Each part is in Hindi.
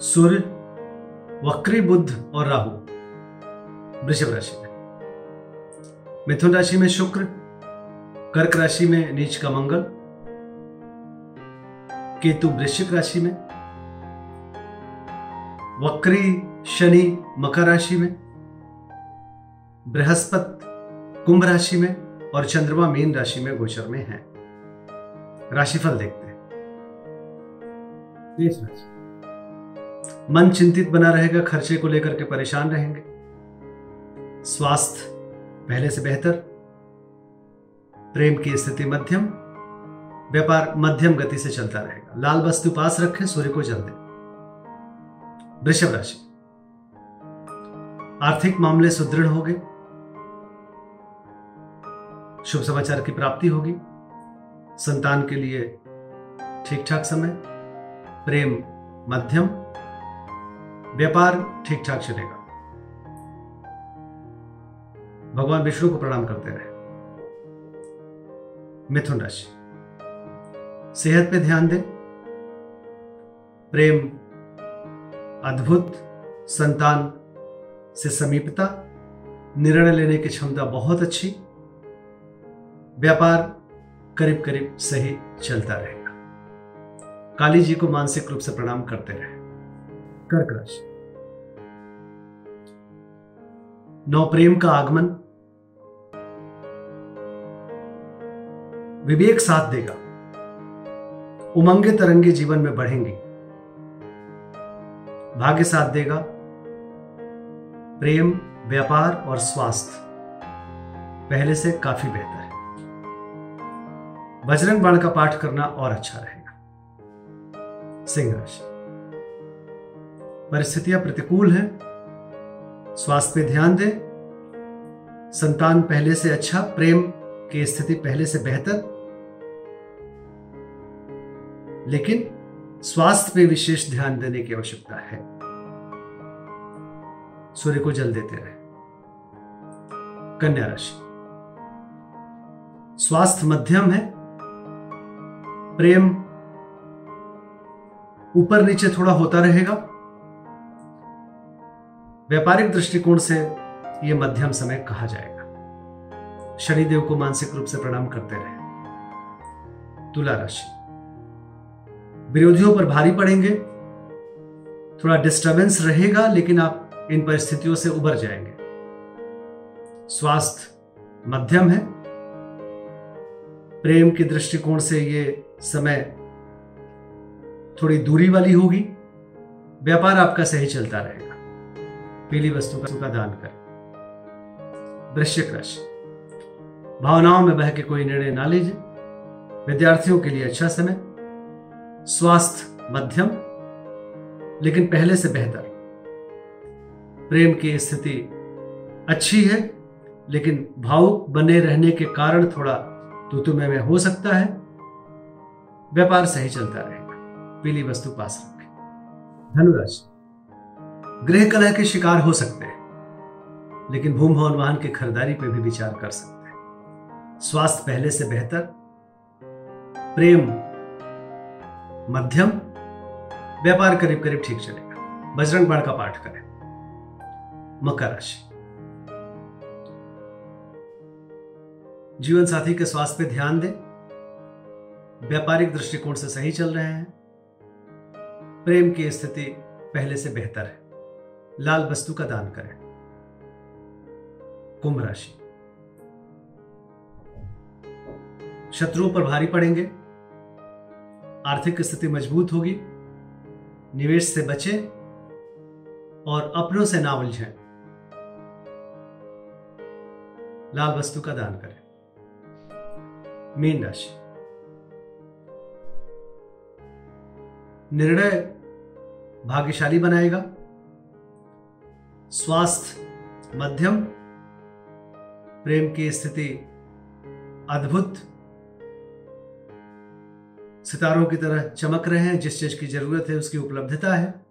सूर्य, वक्री बुद्ध और राहु। वृषभ राशि में। मिथुन राशि में शुक्र, कर्क राशि में नीच का मंगल, केतु वृश्चिक राशि में, वक्री शनि मकर राशि में, बृहस्पति कुंभ राशि में और चंद्रमा मीन राशि में गोचर में है। राशिफल देखते हैं। मन चिंतित बना रहेगा, खर्चे को लेकर के परेशान रहेंगे। स्वास्थ्य पहले से बेहतर। प्रेम की स्थिति मध्यम। व्यापार मध्यम गति से चलता रहेगा। लाल वस्तु पास रखें, सूर्य को जल दें। वृषभ राशि। आर्थिक मामले सुदृढ़ हो गए शुभ समाचार की प्राप्ति होगी। संतान के लिए ठीक ठाक समय। प्रेम मध्यम। व्यापार ठीक ठाक चलेगा। भगवान विष्णु को प्रणाम करते रहे। मिथुन राशि। सेहत पे ध्यान दें। प्रेम, अद्भुत, संतान से समीपता, निर्णय लेने की क्षमता बहुत अच्छी। व्यापार करीब करीब सही चलता रहेगा। काली जी को मानसिक रूप से प्रणाम करते रहे। कर्क राशि। नौ प्रेम का आगमन विवेक साथ देगा उमंगे तरंगे जीवन में बढ़ेंगे भाग्य साथ देगा प्रेम व्यापार और स्वास्थ्य पहले से काफ़ी बेहतर है बजरंग बाण का पाठ करना और अच्छा रहेगा सिंह राशि परिस्थितियाँ प्रतिकूल हैं स्वास्थ्य पे ध्यान दें। संतान पहले से अच्छा प्रेम की स्थिति पहले से बेहतर। लेकिन स्वास्थ्य पे विशेष ध्यान देने की आवश्यकता है। सूर्य को जल देते रहे। कन्या राशि। स्वास्थ्य मध्यम है। प्रेम ऊपर नीचे थोड़ा होता रहेगा। व्यापारिक दृष्टिकोण से यह मध्यम समय कहा जाएगा। शनिदेव को मानसिक रूप से प्रणाम करते रहे। तुला राशि। विरोधियों पर भारी पड़ेंगे। थोड़ा डिस्टरबेंस रहेगा, लेकिन आप इन परिस्थितियों से उबर जाएँगे। स्वास्थ्य मध्यम है। प्रेम के दृष्टिकोण से ये समय थोड़ी दूरी वाली होगी। व्यापार आपका सही चलता रहेगा। पीली वस्तु का दान करें। वृश्चिक राशि भावनाओं में बह के कोई निर्णय ना लीजिए। विद्यार्थियों के लिए अच्छा समय। स्वास्थ्य मध्यम, लेकिन पहले से बेहतर। प्रेम की स्थिति अच्छी है, लेकिन भावुक बने रहने के कारण थोड़ा तुतुमे में हो सकता है। व्यापार सही चलता रहेगा। पीली वस्तु पास रखें। धनुराशि। गृह कलह के शिकार हो सकते हैं, लेकिन भूम भवन वाहन की खरीदारी पर भी विचार कर सकते हैं। स्वास्थ्य पहले से बेहतर, प्रेम मध्यम, व्यापार करीब करीब ठीक चलेगा। बजरंग बाण का पाठ करें। मकर राशि। जीवन साथी के स्वास्थ्य पे ध्यान दें। व्यापारिक दृष्टिकोण से सही चल रहे हैं। प्रेम की स्थिति पहले से बेहतर है। लाल वस्तु का दान करें। कुंभ राशि। शत्रुओं पर भारी पड़ेंगे। आर्थिक स्थिति मज़बूत होगी। निवेश से बचें और अपनों से ना उलझें। लाल वस्तु का दान करें। मीन राशि। निर्णय भाग्यशाली बनाएगा। स्वास्थ्य, मध्यम, प्रेम की स्थिति अद्भुत। सितारों की तरह चमक रहे हैं, जिस चीज़ की ज़रूरत है, उसकी उपलब्धता है।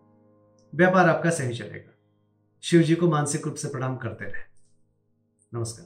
व्यापार आपका सही चलेगा। शिव जी को मानसिक रूप से प्रणाम करते रहे। नमस्कार।